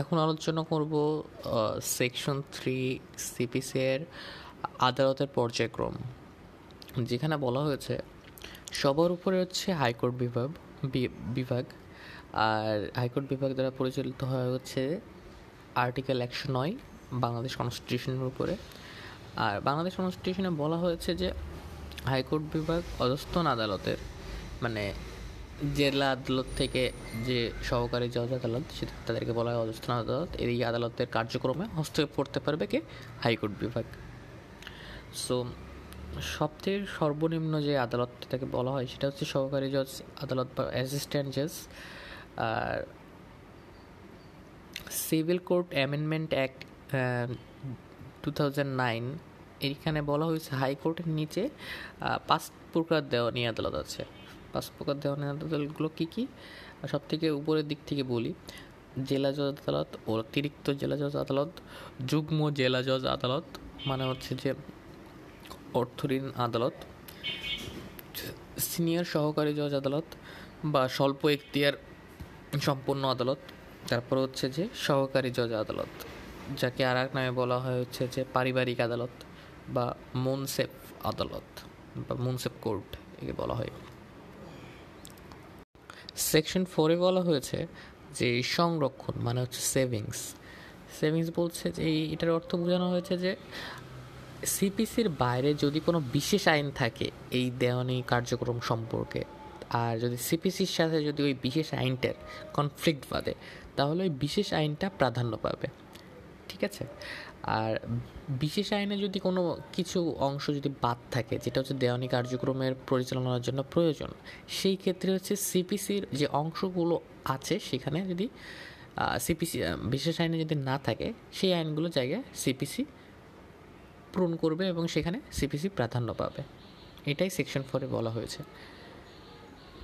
এখন আলোচনা করব সেকশন থ্রি সিপিসি এর আদালতের পর্যায়ক্রম, যেখানে বলা হয়েছে, সবার উপরে হচ্ছে হাইকোর্ট বিভাগ বিভাগ, আর হাইকোর্ট বিভাগ দ্বারা পরিচালিত হয় হচ্ছে আর্টিকেল একশো নয়, বাংলাদেশ কনস্টিটিউশনের উপরে। আর বাংলাদেশ কনস্টিটিউশনে বলা হয়েছে যে হাইকোর্ট বিভাগ অধস্তন আদালতের মানে জেলা আদালত থেকে যে সহকারী জজ আদালত, সেটা তাদেরকে বলা হয় অধস্তন আদালত। এই আদালতের কার্যক্রমে হস্তক্ষেপ করতে পারবে কে? হাইকোর্ট বিভাগ। সো সবথেকে সর্বনিম্ন যে আদালতটাকে বলা হয়, সেটা হচ্ছে সহকারী জজ, আদালত বা অ্যাসিস্ট্যান্ট জজ আর civil court amendment act two thousand nine এইখানে বলা হয়েছে হাইকোর্টের নিচে পাঁচ প্রকার দেওয়ানি আদালত আছে। পাঁচ প্রকার দেওয়ানি আদালতগুলো কী কী? সব থেকে উপরের দিক থেকে বলি, জেলা জজ আদালত, অতিরিক্ত জেলা জজ আদালত, যুগ্ম জেলা জজ আদালত মানে হচ্ছে যে অর্থঋণ আদালত, সিনিয়র সহকারী জজ আদালত বা স্বল্প এখতিয়ার সম্পন্ন আদালত, তারপর হচ্ছে যে সহকারী জজ আদালত, যাকে আর এক নামে বলা হয় হচ্ছে যে পারিবারিক আদালত বা মুনসেফ আদালত বা মুনসেফ কোর্ট একে বলা হয়। সেকশন ফোরে বলা হয়েছে যে সংরক্ষণ মানে হচ্ছে সেভিংস। সেভিংস বলছে যে এই, এটার অর্থ বোঝানো হয়েছে যে সিপিসির বাইরে যদি কোনো বিশেষ আইন থাকে এই দেওয়ানি কার্যক্রম সম্পর্কে, আর যদি সিপিসির সাথে যদি ওই বিশেষ আইনটার কনফ্লিক্ট বাঁধে, তাহলে ওই বিশেষ আইনটা প্রাধান্য পাবে। আছে আর বিশেষ আইনে যদি কোনো কিছু অংশ যদি বাদ থাকে, যেটা হচ্ছে দেওয়ানি কার্যক্রমের পরিচালনার জন্য প্রয়োজন, সেই ক্ষেত্রে হচ্ছে সিপিসির যে অংশগুলো আছে, সেখানে যদি সিপিসি বিশেষ আইনে যদি না থাকে, সেই আইনগুলো জায়গায় সিপিসি পূরণ করবে এবং সেখানে সিপিসি প্রাধান্য পাবে। এটাই সেকশন ফোরে বলা হয়েছে।